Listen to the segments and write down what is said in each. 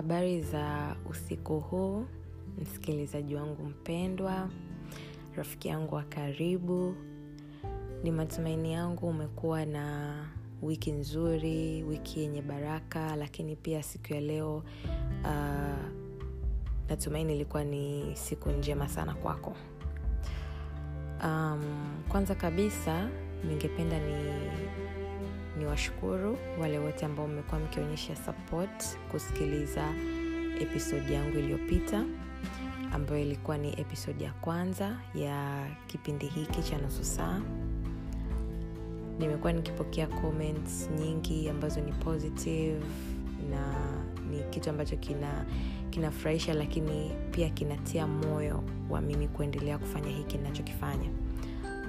habari za usiku huu msikilizaji wangu mpendwa rafiki yangu wa karibu. Ni matumaini yangu umekuwa na wiki nzuri wiki yenye baraka lakini pia siku ya leo uh, natumaini ilikuwa ni siku njema sana kwako. Um, kwanza kabisa ningependa ni ni washukuru wale wote ambao mmekuwa mkionyesha support kusikiliza episodi yangu iliyopita ambayo ilikuwa ni episodi ya kwanza ya kipindi hiki cha nusu saa. Nimekuwa nikipokea comments nyingi ambazo ni positive na ni kitu ambacho kina kinafurahisha lakini pia kinatia moyo wa mimi kuendelea kufanya hiki ninachokifanya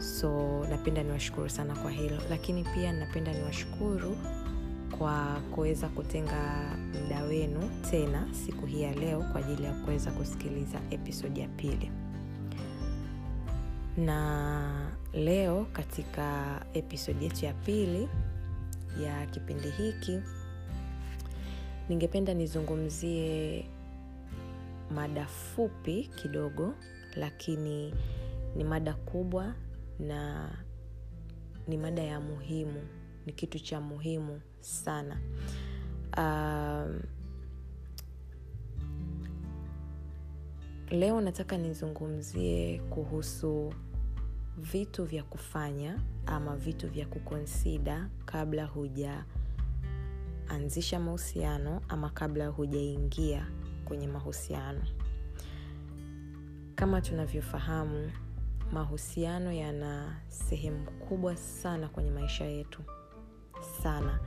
so napenda niwashukuru sana kwa hilo. Lakini pia napenda niwashukuru kwa kuweza kutenga muda wenu tena siku hii ya leo kwa ajili ya kuweza kusikiliza episodi ya pili. Na leo katika episodi yetu ya pili ya kipindi hiki ningependa nizungumzie mada fupi kidogo lakini ni mada kubwa na ni mada ya muhimu ni kitu cha muhimu sana. Um, leo nataka nizungumzie kuhusu vitu vya kufanya ama vitu vya kukonsida kabla hujaanzisha mahusiano ama kabla hujaingia kwenye mahusiano. Kama tunavyofahamu mahusiano yana sehemu kubwa sana kwenye maisha yetu. Sana.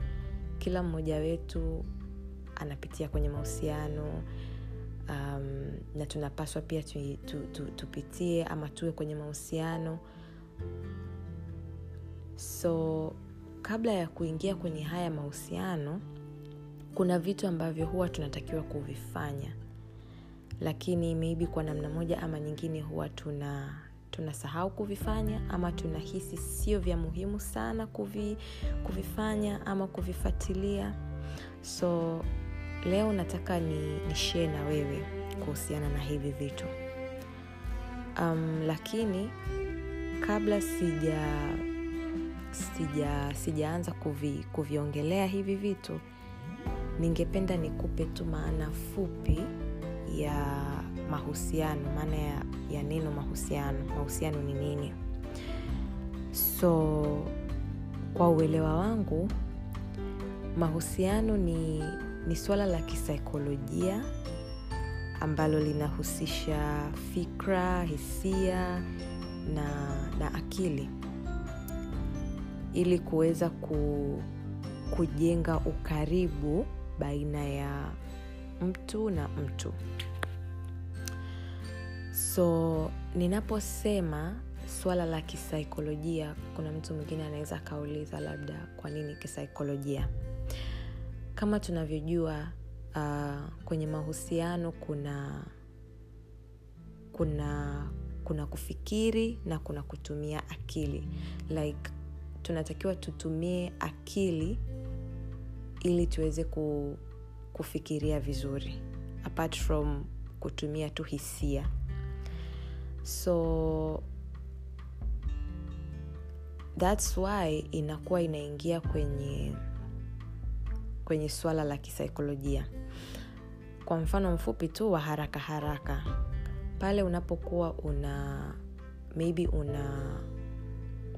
Kila mmoja wetu anapitia kwenye mahusiano um, na tunapaswa pia tu, tu, tu, tupitie ama tuwe kwenye mahusiano. So kabla ya kuingia kwenye haya mahusiano kuna vitu ambavyo huwa tunatakiwa kuvifanya. Lakini maybe kwa namna moja ama nyingine huwa tuna tunasahau kuvifanya ama tunahisi sio vya muhimu sana kuvi, kuvifanya ama kuvifuatilia. So leo nataka ni, ni share na wewe kuhusiana na hivi vitu. Um, lakini kabla sija sija sijaanza kuvi, kuviongelea hivi vitu ningependa nikupe tu maana fupi ya mahusiano maana ya, ya neno mahusiano. Mahusiano ni nini? So kwa uelewa wangu mahusiano ni ni swala la kisaikolojia ambalo linahusisha fikra hisia na, na akili. Ili kuweza ku, kujenga ukaribu baina ya mtu na mtu so ninaposema swala la kisaikolojia kuna mtu mwingine anaweza akauliza labda kwa nini kisaikolojia? Kama tunavyojua uh, kwenye mahusiano kuna kuna kuna kufikiri na kuna kutumia akili. Like tunatakiwa tutumie akili ili tuweze ku, kufikiria vizuri apart from kutumia tu hisia so thats why inakuwa inaingia kwenye kwenye swala la kisaikolojia. Kwa mfano mfupi tu wa haraka haraka pale unapokuwa una maybe una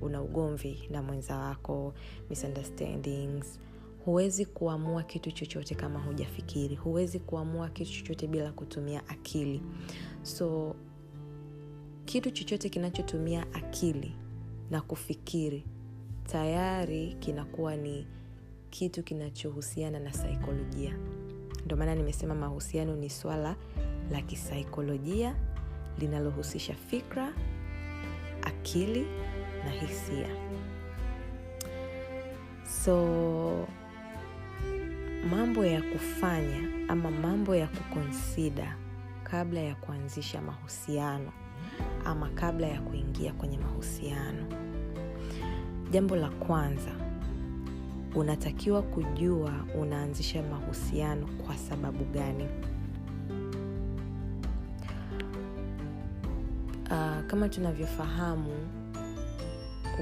una ugomvi na mwenza wako misunderstandings huwezi kuamua kitu chochote kama hujafikiri huwezi kuamua kitu chochote bila kutumia akili. So kitu chochote kinachotumia akili na kufikiri tayari kinakuwa ni kitu kinachohusiana na saikolojia. Ndio maana nimesema mahusiano ni swala la kisaikolojia linalohusisha fikra akili na hisia. So mambo ya kufanya ama mambo ya kukonsida kabla ya kuanzisha mahusiano ama kabla ya kuingia kwenye mahusiano. Jambo la kwanza unatakiwa kujua unaanzisha mahusiano kwa sababu gani. Uh, kama tunavyofahamu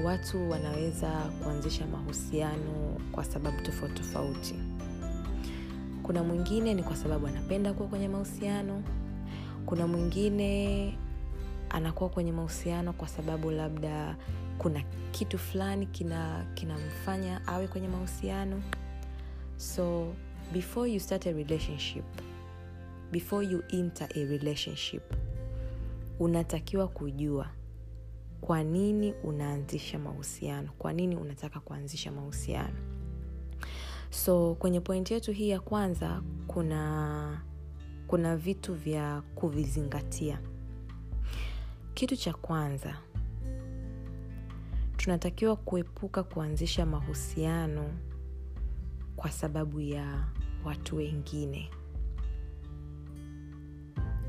watu wanaweza kuanzisha mahusiano kwa sababu tofauti tofauti. Kuna mwingine ni kwa sababu anapenda kuwa kwenye mahusiano. Kuna mwingine anakuwa kwenye mahusiano kwa sababu labda kuna kitu fulani kinamfanya kina awe kwenye mahusiano. So before you start a relationship before you enter a relationship unatakiwa kujua kwa nini unaanzisha mahusiano kwa nini unataka kuanzisha mahusiano. So kwenye pointi yetu hii ya kwanza kuna kuna vitu vya kuvizingatia kitu cha kwanza tunatakiwa kuepuka kuanzisha mahusiano kwa sababu ya watu wengine.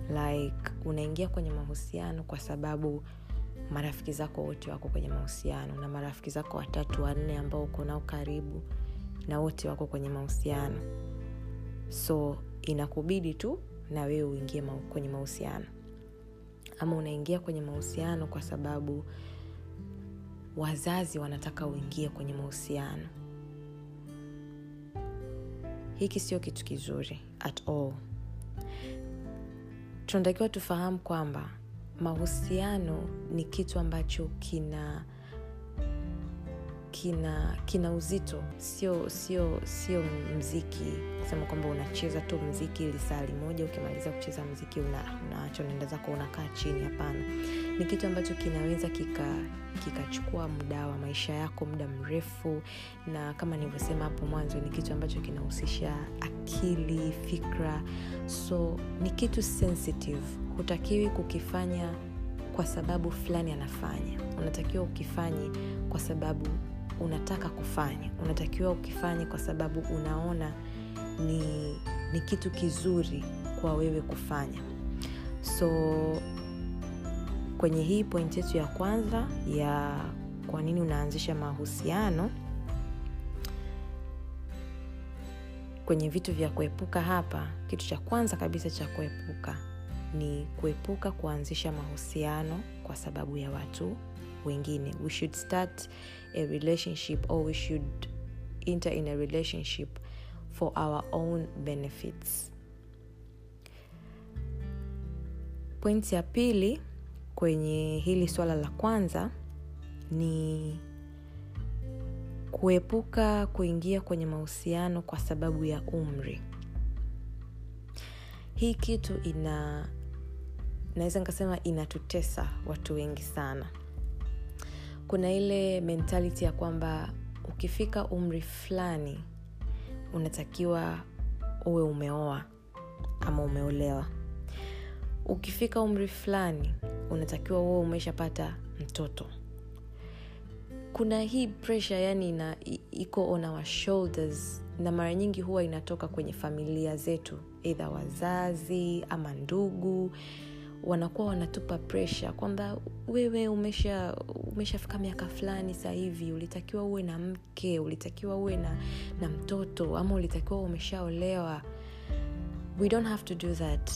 Like unaingia kwenye mahusiano kwa sababu marafiki zako wote wako kwenye mahusiano na marafiki zako watatu wanne ambao uko nao karibu na wote wako kwenye mahusiano. So inakubidi tu na wewe uingie kwenye mahusiano ama unaingia kwenye mahusiano kwa sababu wazazi wanataka uingie kwenye mahusiano. Hiki sio kitu kizuri at all. Tunatakiwa tufahamu kwamba mahusiano ni kitu ambacho kina kina kina uzito. Sio sio sio mziki kusema kwamba unacheza tu mziki lisali moja ukimaliza kucheza mziki unaacha una unaenda zako unakaa chini hapana. Ni kitu ambacho kinaweza kikachukua kika muda wa maisha yako muda mrefu na kama nilivyosema hapo mwanzo ni kitu ambacho kinahusisha akili fikra. So ni kitu sensitive. Hutakiwi kukifanya kwa sababu fulani anafanya. Unatakiwa ukifanye kwa sababu unataka kufanya. Unatakiwa ukifanye kwa sababu unaona ni, ni kitu kizuri kwa wewe kufanya. So kwenye hii point yetu ya kwanza ya kwa nini unaanzisha mahusiano kwenye vitu vya kuepuka hapa kitu cha kwanza kabisa cha kuepuka ni kuepuka kuanzisha mahusiano kwa sababu ya watu wengine. We should start a relationship or we should enter in a relationship for our own benefits. Pointi ya pili kwenye hili swala la kwanza ni kuepuka kuingia kwenye mahusiano kwa sababu ya umri. Hii kitu ina naweza nikasema inatutesa watu wengi sana kuna ile mentality ya kwamba ukifika umri fulani unatakiwa uwe umeoa ama umeolewa. Ukifika umri fulani unatakiwa uwe umeshapata mtoto. Kuna hii pressure yani ina, iko on our shoulders na mara nyingi huwa inatoka kwenye familia zetu eidha wazazi ama ndugu wanakuwa wanatupa presha kwamba wewe umesha umeshafika miaka fulani sasa hivi ulitakiwa uwe na mke ulitakiwa uwe na, na mtoto ama ulitakiwa umeshaolewa. We don't have to do that.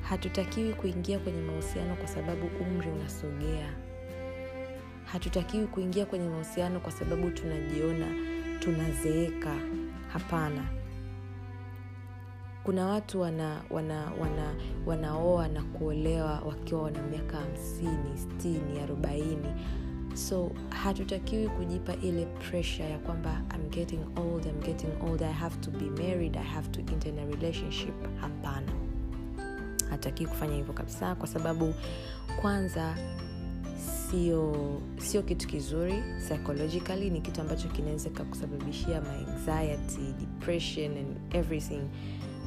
Hatutakiwi kuingia kwenye mahusiano kwa sababu umri unasogea. Hatutakiwi kuingia kwenye mahusiano kwa sababu tunajiona tunazeeka. Hapana kuna watu wana wana wana wanaoa na kuolewa wakiwa wana miaka hamsini stini arobaini. So hatutakiwi kujipa ile pressure ya kwamba I'm getting old, I'm getting old, I have to be married, I have to enter in a relationship. Hapana. Hatakii kufanya hivyo kabisa kwa sababu kwanza sio sio kitu kizuri psychologically ni kitu ambacho kinaweza kakusababishia anxiety depression and everything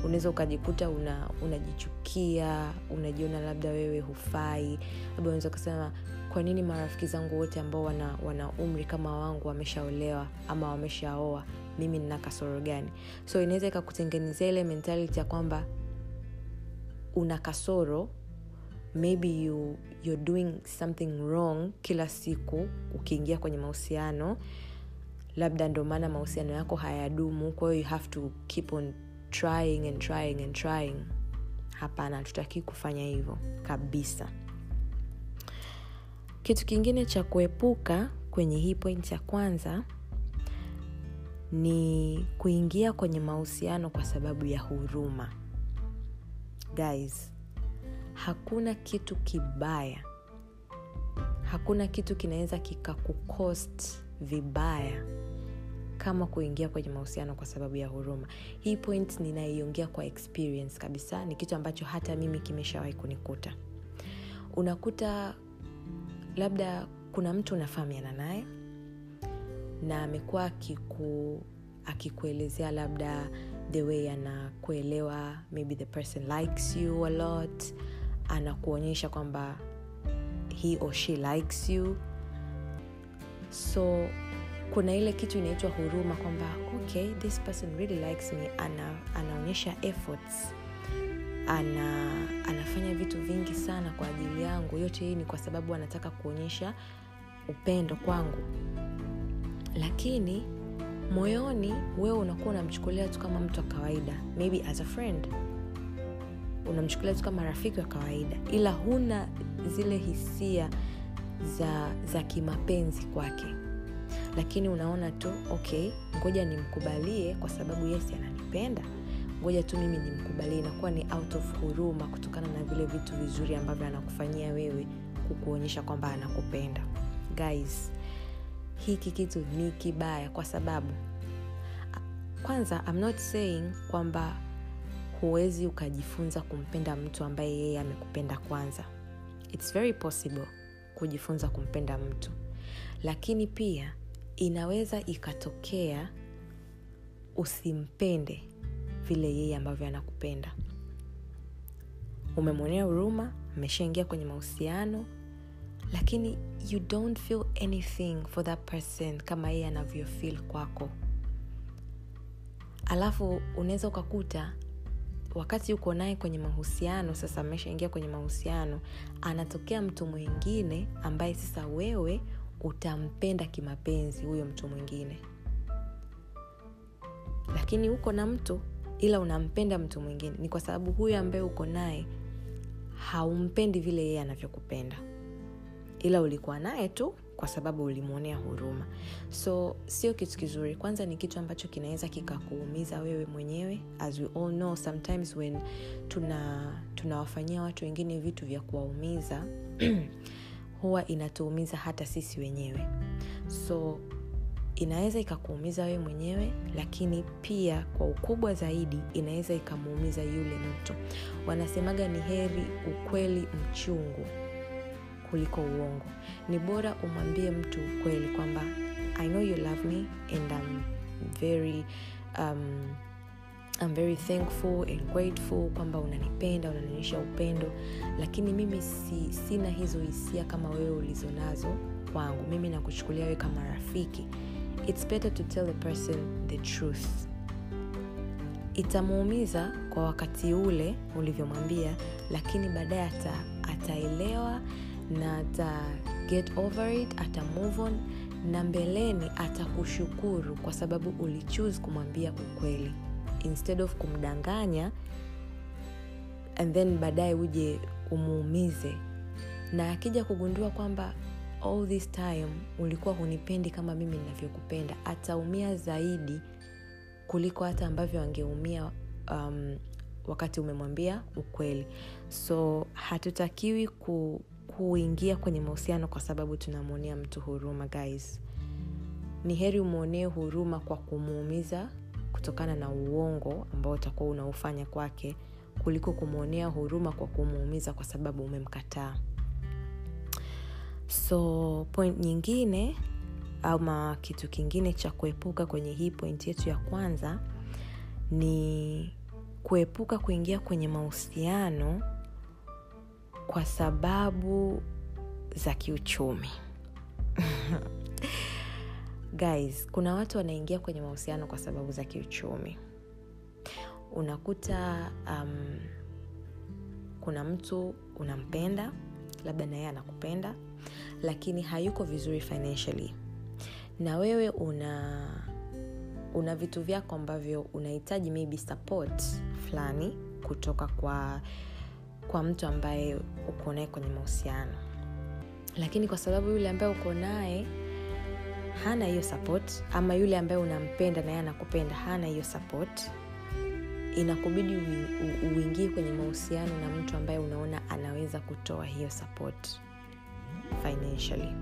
unaweza ukajikuta una unajichukia unajiona labda wewe hufai. Labda unaweza ukasema kwa nini marafiki zangu wote ambao wana, wana umri kama wangu wameshaolewa ama wameshaoa mimi nina kasoro gani? So inaweza ikakutengenezea ile mentality ya kwamba una kasoro maybe you, you're doing something wrong kila siku ukiingia kwenye mahusiano labda ndio maana mahusiano yako hayadumu kwa hiyo you have to keep on trying and trying and trying. Hapana hatutakii kufanya hivyo kabisa. Kitu kingine cha kuepuka kwenye hii point ya kwanza ni kuingia kwenye mahusiano kwa sababu ya huruma. Guys hakuna kitu kibaya. Hakuna kitu kinaweza kikakukost vibaya kama kuingia kwenye mahusiano kwa sababu ya huruma. Hii point ninaiongea kwa experience kabisa ni kitu ambacho hata mimi kimeshawahi kunikuta. Unakuta labda kuna mtu unafahamiana naye na amekuwa akiku akikuelezea labda the way anakuelewa maybe the person likes you a lot anakuonyesha kwamba he or she likes you. So kuna ile kitu inaitwa huruma kwamba okay this person really likes me ana, anaonyesha efforts ana anafanya vitu vingi sana kwa ajili yangu. Yote hii ni kwa sababu anataka kuonyesha upendo kwangu. Lakini moyoni wewe unakuwa unamchukulia tu kama mtu wa kawaida maybe as a friend. Unamchukulia tu kama rafiki wa kawaida ila huna zile hisia za za kimapenzi kwake lakini unaona tu okay ngoja nimkubalie kwa sababu yesi ananipenda. Ngoja tu mimi nimkubalie. Inakuwa ni out of huruma kutokana na vile vitu vizuri ambavyo anakufanyia wewe kukuonyesha kwamba anakupenda. Guys hiki kitu ni kibaya kwa sababu kwanza I'm not saying kwamba huwezi ukajifunza kumpenda mtu ambaye yeye amekupenda kwanza. Its very possible kujifunza kumpenda mtu. Lakini pia inaweza ikatokea usimpende vile yeye ambavyo anakupenda. Umemwonea huruma mmeshaingia kwenye mahusiano lakini you don't feel anything for that person kama yeye anavyofil kwako. Alafu unaweza ukakuta wakati uko naye kwenye mahusiano sasa ameshaingia kwenye mahusiano anatokea mtu mwingine ambaye sasa wewe utampenda kimapenzi huyo mtu mwingine. Lakini uko na mtu ila unampenda mtu mwingine. Ni kwa sababu huyo ambaye uko naye haumpendi vile yeye anavyokupenda. Ila ulikuwa naye tu kwa sababu ulimwonea huruma. So sio kitu kizuri. Kwanza ni kitu ambacho kinaweza kikakuumiza wewe mwenyewe as we all know sometimes when tuna tunawafanyia watu wengine vitu vya kuwaumiza huwa inatuumiza hata sisi wenyewe. So inaweza ikakuumiza wewe mwenyewe lakini pia kwa ukubwa zaidi inaweza ikamuumiza yule mtu. Wanasemaga ni heri ukweli mchungu kuliko uongo. Ni bora umwambie mtu ukweli kwamba i know you love me and I'm very um, I'm very thankful and grateful kwamba unanipenda unanionyesha upendo. Lakini mimi si, sina hizo hisia kama wewe ulizonazo kwangu. Mimi nakuchukulia wewe kama rafiki. It's better to tell a person the truth. Itamuumiza kwa wakati ule ulivyomwambia lakini baadaye ata, ataelewa na ata get over it ata move on na mbeleni atakushukuru kwa sababu ulichuse kumwambia ukweli instead of kumdanganya and then baadaye uje umuumize. Na akija kugundua kwamba all this time ulikuwa hunipendi kama mimi ninavyokupenda ataumia zaidi kuliko hata ambavyo angeumia um, wakati umemwambia ukweli. So hatutakiwi ku, kuingia kwenye mahusiano kwa sababu tunamwonea mtu huruma guys. Ni heri umwonee huruma kwa kumuumiza kutokana na uongo ambao utakuwa unaufanya kwake kuliko kumwonea huruma kwa kumuumiza kwa sababu umemkataa. So point nyingine ama kitu kingine cha kuepuka kwenye hii point yetu ya kwanza ni kuepuka kuingia kwenye mahusiano kwa sababu za kiuchumi guys kuna watu wanaingia kwenye mahusiano kwa sababu za kiuchumi. Unakuta um, kuna mtu unampenda labda naye anakupenda lakini hayuko vizuri financially. Na wewe una una vitu vyako ambavyo unahitaji maybe support fulani kutoka kwa kwa mtu ambaye uko naye kwenye mahusiano. Lakini kwa sababu yule ambaye uko naye hana hiyo support ama yule ambaye unampenda naye anakupenda hana hiyo support inakubidi uingie kwenye mahusiano na mtu ambaye unaona anaweza kutoa hiyo support financially.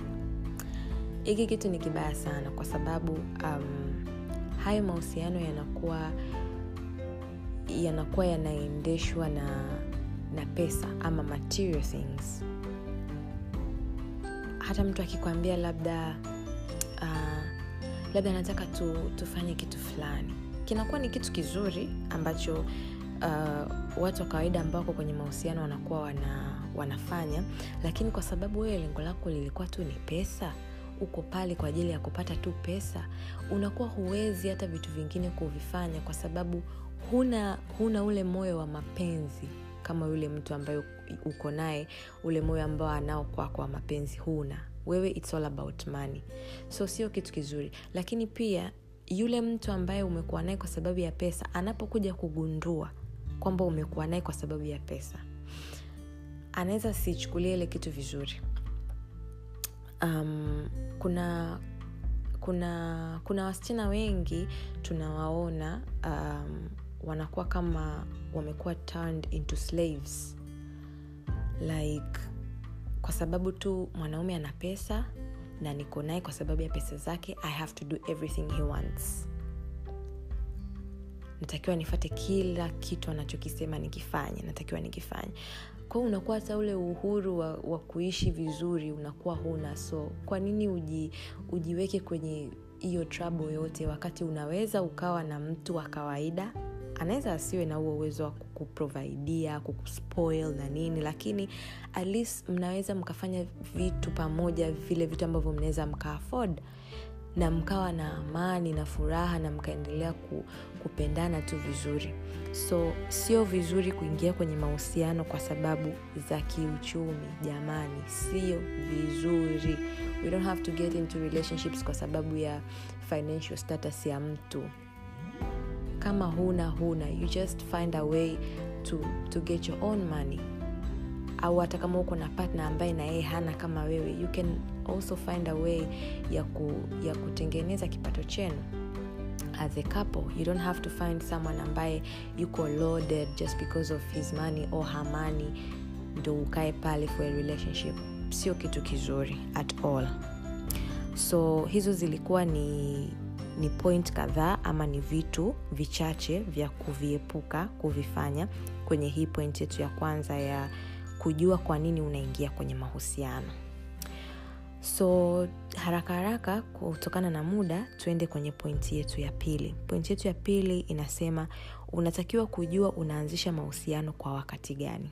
Hiki kitu ni kibaya sana kwa sababu um, hayo mahusiano yanakuwa yanakuwa yanaendeshwa na na pesa ama material things. Hata mtu akikwambia labda labda anataka tu, tufanye kitu fulani. Kinakuwa ni kitu kizuri ambacho uh, watu wa kawaida ambao wako kwenye mahusiano wanakuwa wana, wanafanya. Lakini kwa sababu wewe lengo lako lilikuwa tu ni pesa uko pale kwa ajili ya kupata tu pesa unakuwa huwezi hata vitu vingine kuvifanya kwa sababu huna huna ule moyo wa mapenzi kama yule mtu ambaye uko naye ule moyo ambao anao kwako wa mapenzi huna wewe its all about money. So sio kitu kizuri. Lakini pia yule mtu ambaye umekuwa naye kwa sababu ya pesa anapokuja kugundua kwamba umekuwa naye kwa sababu ya pesa anaweza sichukulia ile kitu vizuri. Um, kuna kuna kuna wasichana wengi tunawaona um, wanakuwa kama wamekuwa turned into slaves. Like kwa sababu tu mwanaume ana pesa na niko naye kwa sababu ya pesa zake i have to do everything he wants. Natakiwa nifate kila kitu anachokisema nikifanye natakiwa nikifanye. Kwao unakuwa hata ule uhuru wa, wa kuishi vizuri unakuwa huna. So kwa nini uji, ujiweke kwenye hiyo trabo yote wakati unaweza ukawa na mtu wa kawaida anaweza asiwe na huo uwezo wa kukuprovaidia kukuspoil na nini lakini at least mnaweza mkafanya vitu pamoja vile vitu ambavyo mnaweza mkaafod na mkawa na amani na furaha na mkaendelea ku, kupendana tu vizuri. So sio vizuri kuingia kwenye mahusiano kwa sababu za kiuchumi jamani sio vizuri. We don't have to get into relationships kwa sababu ya financial status ya mtu kama huna huna. You just find a way to, to get your own money. Au hata kama uko na partner ambaye na yeye hana kama wewe you can also find a way ya, ku, ya kutengeneza kipato chenu as a couple. You don't have to find someone ambaye yuko loaded just because of his money or her money ndo ukae pale for a relationship. Sio kitu kizuri at all. So hizo zilikuwa ni ni point kadhaa ama ni vitu vichache vya kuviepuka kuvifanya kwenye hii point yetu ya kwanza ya kujua kwa nini unaingia kwenye mahusiano. So haraka haraka kutokana na muda tuende kwenye pointi yetu ya pili. Pointi yetu ya pili inasema unatakiwa kujua unaanzisha mahusiano kwa wakati gani.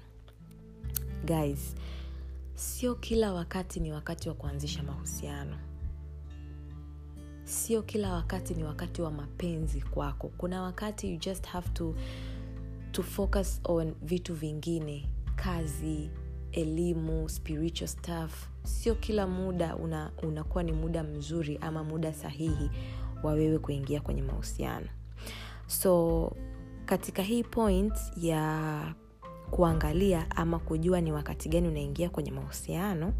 Guys sio kila wakati ni wakati wa kuanzisha mahusiano sio kila wakati ni wakati wa mapenzi kwako. Kuna wakati you just have to, to focus on vitu vingine. Kazi elimu spiritual stuff. Sio kila muda una, unakuwa ni muda mzuri ama muda sahihi wa wewe kuingia kwenye mahusiano. So katika hii point ya kuangalia ama kujua ni wakati gani unaingia kwenye mahusiano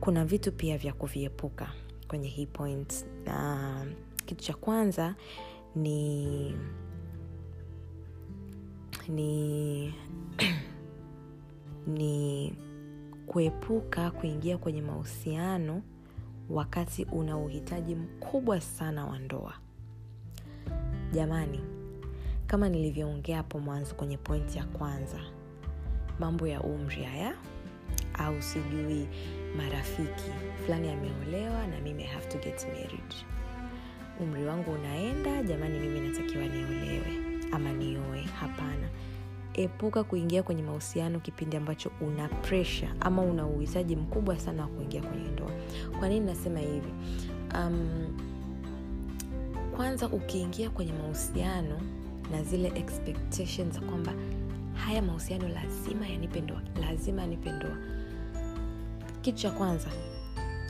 kuna vitu pia vya kuviepuka kwenye hii point. Na kitu cha kwanza ni ni ni kuepuka kuingia kwenye mahusiano wakati una uhitaji mkubwa sana wa ndoa. Jamani kama nilivyoongea hapo mwanzo kwenye pointi ya kwanza mambo ya umri haya au sijui marafiki. Fulani ameolewa na mimi I have to get married. Umri wangu unaenda jamani mimi natakiwa niolewe ama nioe. Hapana. Epuka kuingia kwenye mahusiano kipindi ambacho una presha ama una uhitaji mkubwa sana wa kuingia kwenye ndoa. Kwa nini nasema hivi? Um, kwanza ukiingia kwenye mahusiano na zile expectations za kwamba haya mahusiano lazima yanipe ndoa lazima yanipe ndoa kitu cha kwanza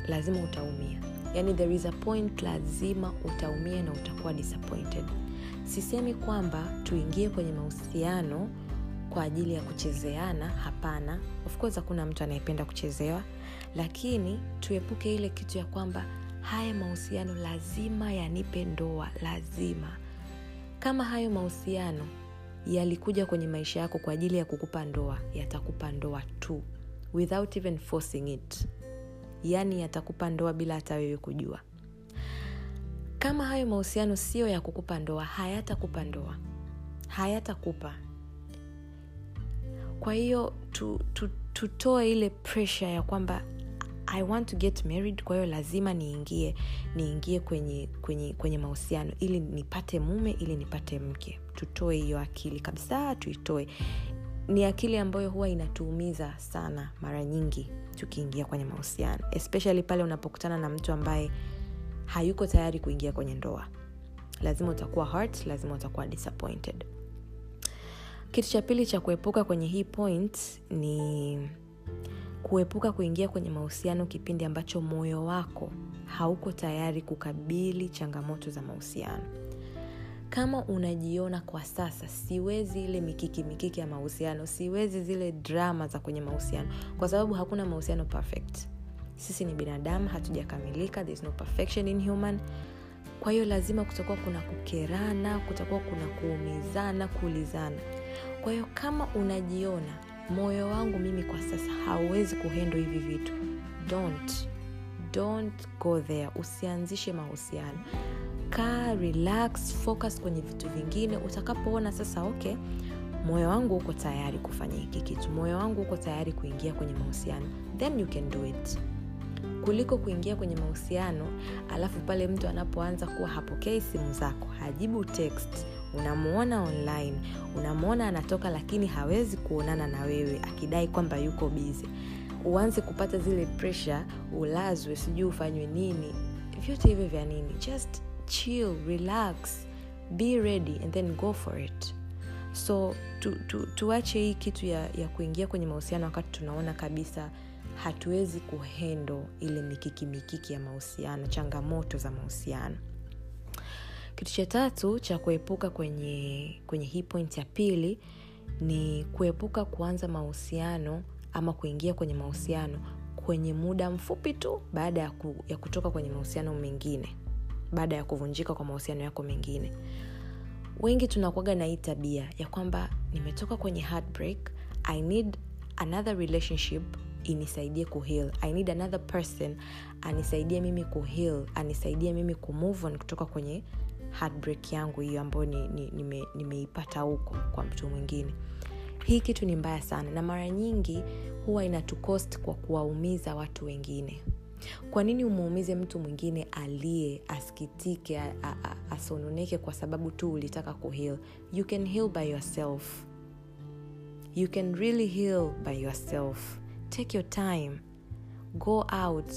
lazima utaumia. Yani there is a point lazima utaumia na utakuwa disappointed. Sisemi kwamba tuingie kwenye mahusiano kwa ajili ya kuchezeana hapana. Of course hakuna mtu anayependa kuchezewa. Lakini tuepuke ile kitu ya kwamba haya mahusiano lazima yanipe ndoa lazima. Kama hayo mahusiano yalikuja kwenye maisha yako kwa ajili ya kukupa ndoa yatakupa ndoa tu without even forcing it. Yaani yatakupa ndoa bila hata wewe kujua. Kama hayo mahusiano sio ya kukupa ndoa hayatakupa ndoa. Hayatakupa. Kwa hiyo tu, tu, tutoe ile pressure ya kwamba i want to get married kwa hiyo lazima niingie niingie kwenye kwenye kwenye mahusiano ili nipate mume ili nipate mke. Tutoe hiyo akili kabisa tuitoe ni akili ambayo huwa inatuumiza sana mara nyingi tukiingia kwenye mahusiano. Especially pale unapokutana na mtu ambaye hayuko tayari kuingia kwenye ndoa. Lazima utakuwa hurt lazima utakuwa disappointed. Kitu cha pili cha kuepuka kwenye hii point ni kuepuka kuingia kwenye mahusiano kipindi ambacho moyo wako hauko tayari kukabili changamoto za mahusiano kama unajiona kwa sasa siwezi ile mikiki mikiki ya mahusiano siwezi zile drama za kwenye mahusiano. Kwa sababu hakuna mahusiano perfect. Sisi ni binadamu hatujakamilika no perfection in human. Kwa hiyo lazima kutakuwa kuna kukerana kutakuwa kuna kuumizana kuulizana. Kwa hiyo kama unajiona moyo wangu mimi kwa sasa hauwezi kuhendo hivi vitu. Don't. Don't go there. Usianzishe mahusiano kaa relax focus kwenye vitu vingine. Utakapoona sasa okay moyo wangu uko tayari kufanya hiki kitu. Moyo wangu uko tayari kuingia kwenye mahusiano. Then you can do it. Kuliko kuingia kwenye mahusiano alafu pale mtu anapoanza kuwa hapokei simu zako hajibu text unamuona online unamwona anatoka lakini hawezi kuonana na wewe akidai kwamba yuko bizi uanze kupata zile pressure ulazwe sijui ufanywe nini. Vyote hivyo vya nini? Just chill relax be ready and then go for it. So tuache tu, tuache hii kitu ya, ya kuingia kwenye mahusiano wakati tunaona kabisa hatuwezi kuhendo ile mikiki mikiki ya mahusiano changamoto za mahusiano. Kitu cha tatu cha kuepuka kwenye kwenye hii point ya pili ni kuepuka kuanza mahusiano ama kuingia kwenye mahusiano kwenye muda mfupi tu baada ya, ku, ya kutoka kwenye mahusiano mengine baada ya kuvunjika kwa mahusiano yako mengine. Wengi tunakuaga na hii tabia ya kwamba nimetoka kwenye heartbreak i need another relationship inisaidie kuheal. I need another person anisaidie mimi kuheal anisaidie mimi kumove on kutoka kwenye heartbreak yangu hiyo ambayo nimeipata ni, ni, ni huko kwa mtu mwingine. Hii kitu ni mbaya sana na mara nyingi huwa inatukost kwa kuwaumiza watu wengine kwa nini umuumize mtu mwingine aliye asikitike asononeke kwa sababu tu ulitaka kuheal you can heal by yourself. You can really heal by yourself. Take your time. Go out.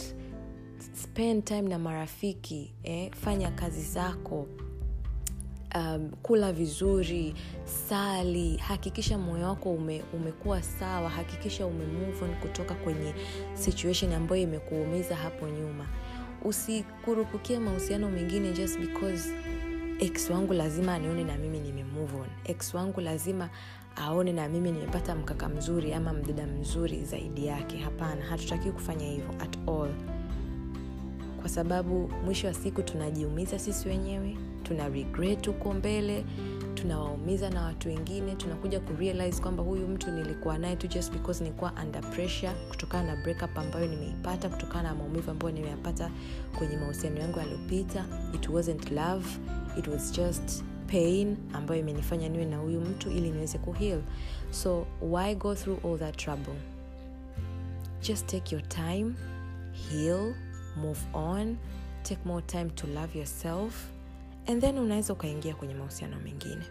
Spend time na marafiki eh? fanya kazi zako um, kula vizuri sali hakikisha moyo wako ume, umekuwa sawa hakikisha umemove on kutoka kwenye situation ambayo imekuumiza hapo nyuma. Usikurupukie mahusiano mengine just because ex wangu lazima anione na mimi nimemove on. Ex wangu lazima aone na mimi nimepata mkaka mzuri ama mdada mzuri zaidi yake. Hapana hatutakiwi kufanya hivyo at all. Kwa sababu mwisho wa siku tunajiumiza sisi wenyewe tuna regret huko mbele tunawaumiza na watu wengine tunakuja kurealize kwamba huyu mtu nilikuwa naye tu just because nilikuwa under pressure kutokana na breakup ambayo nimeipata kutokana na maumivu ambayo nimeyapata kwenye mahusiano yangu yaliyopita. It wasn't love it was just pain ambayo imenifanya niwe na huyu mtu ili niweze kuheal so why go through all that trouble? Just take your time heal move on take more time to love yourself and then unaweza ukaingia kwenye mahusiano mengine.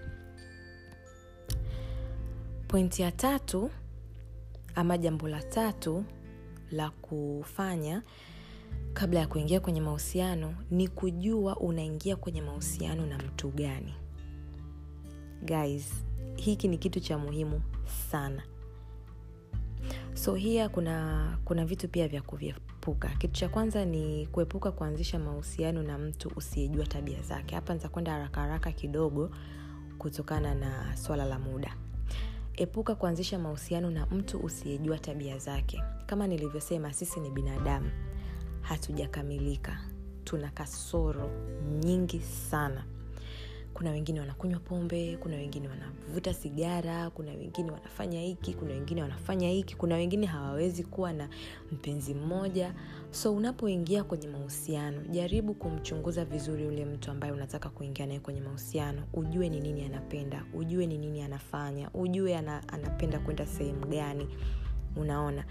Pointi ya tatu ama jambo la tatu la kufanya kabla ya kuingia kwenye mahusiano ni kujua unaingia kwenye mahusiano na mtu gani. Guys hiki ni kitu cha muhimu sana. So hia kuna kuna vitu pia vya, kuvya, kuepuka. Kitu cha kwanza ni kuepuka kuanzisha mahusiano na mtu usiyejua tabia zake. Hapa nitakwenda haraka haraka kidogo kutokana na swala la muda. Epuka kuanzisha mahusiano na mtu usiyejua tabia zake. Kama nilivyosema sisi ni binadamu. Hatujakamilika. Tuna kasoro nyingi sana kuna wengine wanakunywa pombe kuna wengine wanavuta sigara kuna wengine wanafanya hiki kuna wengine wanafanya hiki kuna wengine hawawezi kuwa na mpenzi mmoja. So unapoingia kwenye mahusiano jaribu kumchunguza vizuri yule mtu ambaye unataka kuingia naye kwenye mahusiano. Ujue ni nini anapenda ujue ni nini anafanya ujue ana, anapenda kwenda sehemu gani. Unaona?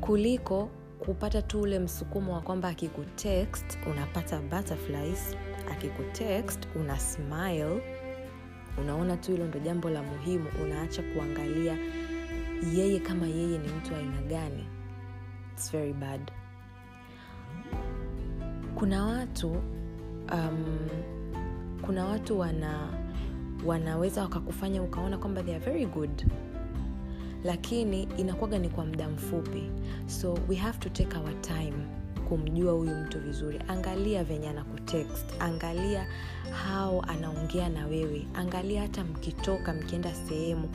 Kuliko kupata tu ule msukumo wa kwamba akikutext unapata butterflies akikutext una smile unaona tu hilo ndo jambo la muhimu unaacha kuangalia yeye kama yeye ni mtu aina gani. It's very bad. Kuna watu um, kuna watu wana wanaweza wakakufanya ukaona kwamba they are very good. Lakini inakuwaga ni kwa muda mfupi. So we have to take our time kumjua huyu mtu vizuri. Angalia venye anakutext. Angalia hao anaongea na wewe. Angalia hata mkitoka mkienda sehemu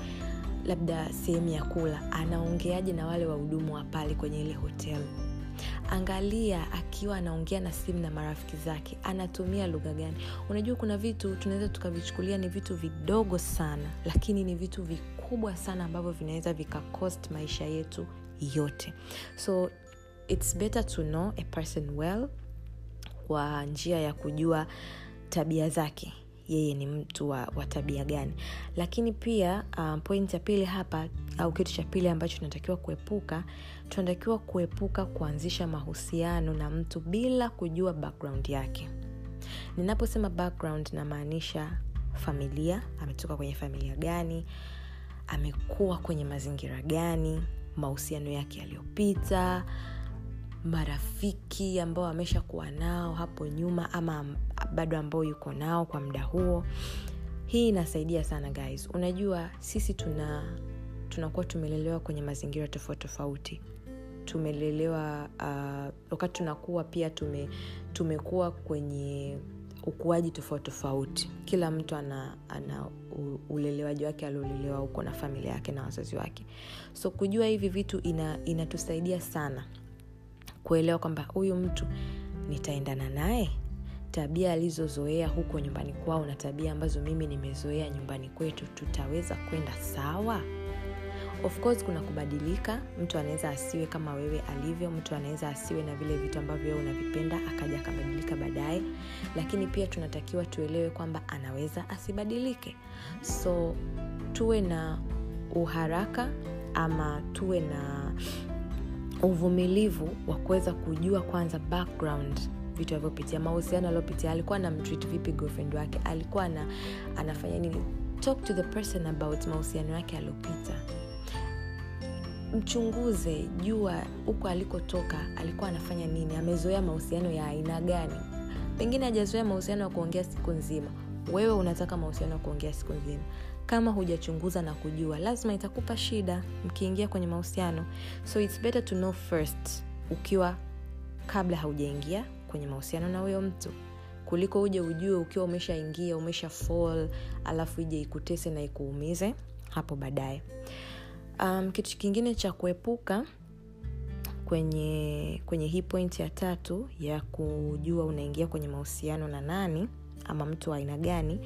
labda sehemu ya kula anaongeaje na wale wahudumu wa pale kwenye ile hotel? Angalia akiwa anaongea na simu na marafiki zake anatumia lugha gani? Unajua kuna vitu tunaweza tukavichukulia ni vitu vidogo sana lakini ni vitu vikubwa sana ambavyo vinaweza vikacost maisha yetu yote. So its better to know a person well kwa njia ya kujua tabia zake. Yeye ni mtu wa, wa tabia gani. Lakini pia um, point ya pili hapa au kitu cha pili ambacho tunatakiwa kuepuka tunatakiwa kuepuka kuanzisha mahusiano na mtu bila kujua background yake. Ninaposema background namaanisha familia ametoka kwenye familia gani amekuwa kwenye mazingira gani mahusiano yake yaliyopita marafiki ambao ameshakuwa nao hapo nyuma ama bado ambao yuko nao kwa muda huo. Hii inasaidia sana guys. Unajua sisi tuna tunakuwa tumelelewa kwenye mazingira tofauti tofauti. Tumelelewa uh, wakati tunakuwa pia tume, tumekuwa kwenye ukuaji tofauti tofauti. Kila mtu ana, ana ulelewaji wake aliolelewa huko na familia yake na wazazi wake. So kujua hivi vitu ina, inatusaidia sana kuelewa kwamba huyu mtu nitaendana naye? Tabia alizozoea huko nyumbani kwao na tabia ambazo mimi nimezoea nyumbani kwetu tutaweza kwenda sawa? Of course kuna kubadilika. Mtu anaweza asiwe kama wewe alivyo mtu anaweza asiwe na vile vitu ambavyo wewe unavipenda akaja akabadilika baadaye. Lakini pia tunatakiwa tuelewe kwamba anaweza asibadilike. So tuwe na uharaka ama tuwe na uvumilivu wa kuweza kujua kwanza background vitu alivyopitia mahusiano aliopitia alikuwa na mtreat vipi girlfriend wake alikuwa na, anafanya nini? Talk to the person about mahusiano yake aliopita mchunguze jua huko alikotoka alikuwa anafanya nini amezoea mahusiano ya aina gani? Pengine hajazoea mahusiano ya kuongea siku nzima. Wewe unataka mahusiano ya kuongea siku nzima kama hujachunguza na kujua lazima itakupa shida mkiingia kwenye mahusiano. So its better to know first ukiwa kabla haujaingia kwenye mahusiano na huyo mtu kuliko uje ujue ukiwa umeshaingia umesha fall alafu ije ikutese na ikuumize hapo baadaye. Um, kitu kingine cha kuepuka kwenye kwenye hii point ya tatu ya kujua unaingia kwenye mahusiano na nani ama mtu wa aina gani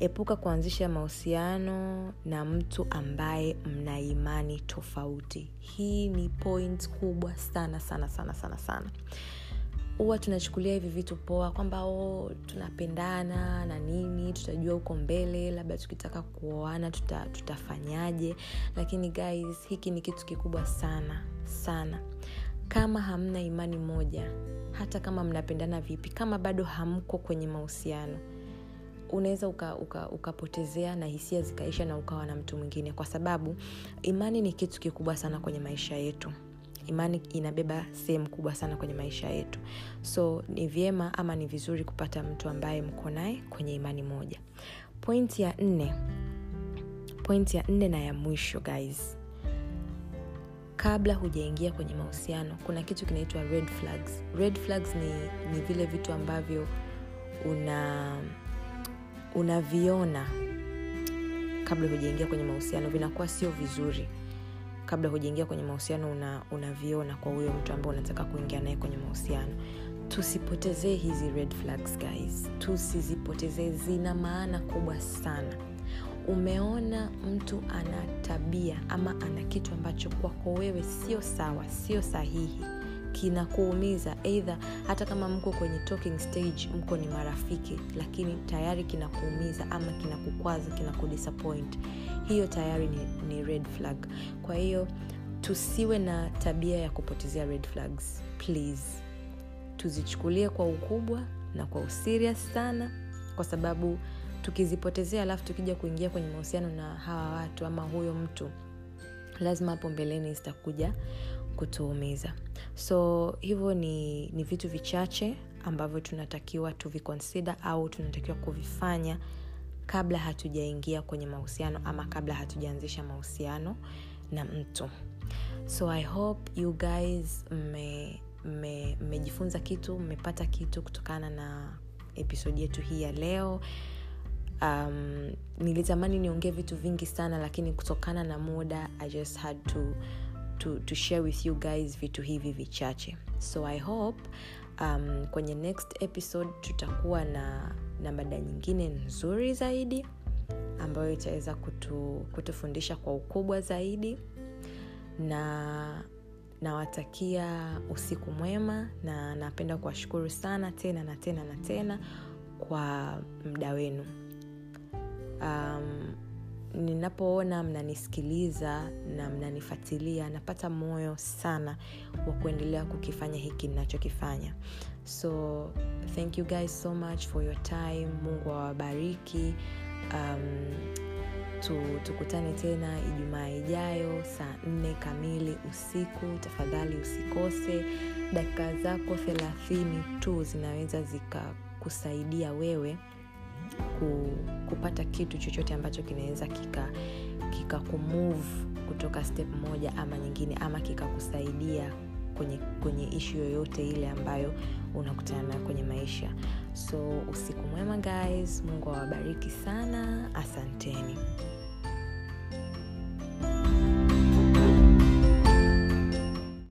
epuka kuanzisha mahusiano na mtu ambaye mna imani tofauti. Hii ni point kubwa sana sana sana sana sana. Huwa tunachukulia hivi vitu poa kwamba o tunapendana na nini tutajua huko mbele labda tukitaka kuoana tuta, tutafanyaje. Lakini guys hiki ni kitu kikubwa sana sana. Kama hamna imani moja hata kama mnapendana vipi kama bado hamko kwenye mahusiano unaweza ukapotezea uka, uka na hisia zikaisha na ukawa na mtu mwingine. Kwa sababu imani ni kitu kikubwa sana kwenye maisha yetu. Imani inabeba sehemu kubwa sana kwenye maisha yetu. So ni vyema ama ni vizuri kupata mtu ambaye mko naye kwenye imani moja. Pointi ya nne. Pointi ya nne na ya mwisho guys. Kabla hujaingia kwenye mahusiano kuna kitu kinaitwa red flags. Red flags ni, ni vile vitu ambavyo una unaviona kabla hujaingia kwenye mahusiano vinakuwa sio vizuri. Kabla hujaingia kwenye mahusiano una, unaviona kwa huyo mtu ambaye unataka kuingia naye kwenye mahusiano. Tusipotezee hizi red flags guys. Tusizipotezee. Zina maana kubwa sana. Umeona mtu ana tabia ama ana kitu ambacho kwako wewe sio sawa sio sahihi kinakuumiza. Eidha hata kama mko kwenye talking stage mko ni marafiki lakini tayari kinakuumiza ama kinakukwaza kinakudisappoint. Hiyo tayari ni, ni red flag. Kwa hiyo tusiwe na tabia ya kupotezea red flags. Please. Tuzichukulie kwa ukubwa na kwa userious sana kwa sababu tukizipotezea alafu tukija kuingia kwenye mahusiano na hawa watu ama huyo mtu lazima hapo mbeleni zitakuja kutuumiza so hivyo ni, ni vitu vichache ambavyo tunatakiwa tuvikonsida au tunatakiwa kuvifanya kabla hatujaingia kwenye mahusiano ama kabla hatujaanzisha mahusiano na mtu. So i hope you guys mmejifunza kitu mmepata kitu kutokana na episodi yetu hii ya leo. Um, nilitamani niongee vitu vingi sana lakini kutokana na muda i just had to, to, to share with you guys vitu hivi vichache. So i hope um, kwenye next episode tutakuwa na na mada nyingine nzuri zaidi ambayo itaweza kutu, kutufundisha kwa ukubwa zaidi. Na nawatakia usiku mwema na napenda kuwashukuru sana tena na tena na tena kwa mda wenu. Um, ninapoona mnanisikiliza na mnanifuatilia napata moyo sana wa kuendelea kukifanya hiki ninachokifanya. So thank you guys so much for your time. Mungu awabariki. Um, tu, tukutane tena ijumaa ijayo saa nne kamili usiku. Tafadhali usikose. Dakika zako thelathini tu zinaweza zikakusaidia wewe ku, kupata kitu chochote ambacho kinaweza kika kika kutoka step moja ama nyingine ama kikakusaidia kwenye kwenye ishu yoyote ile ambayo unakutana nayo kwenye maisha. So usiku mwema guys mungu awabariki sana asanteni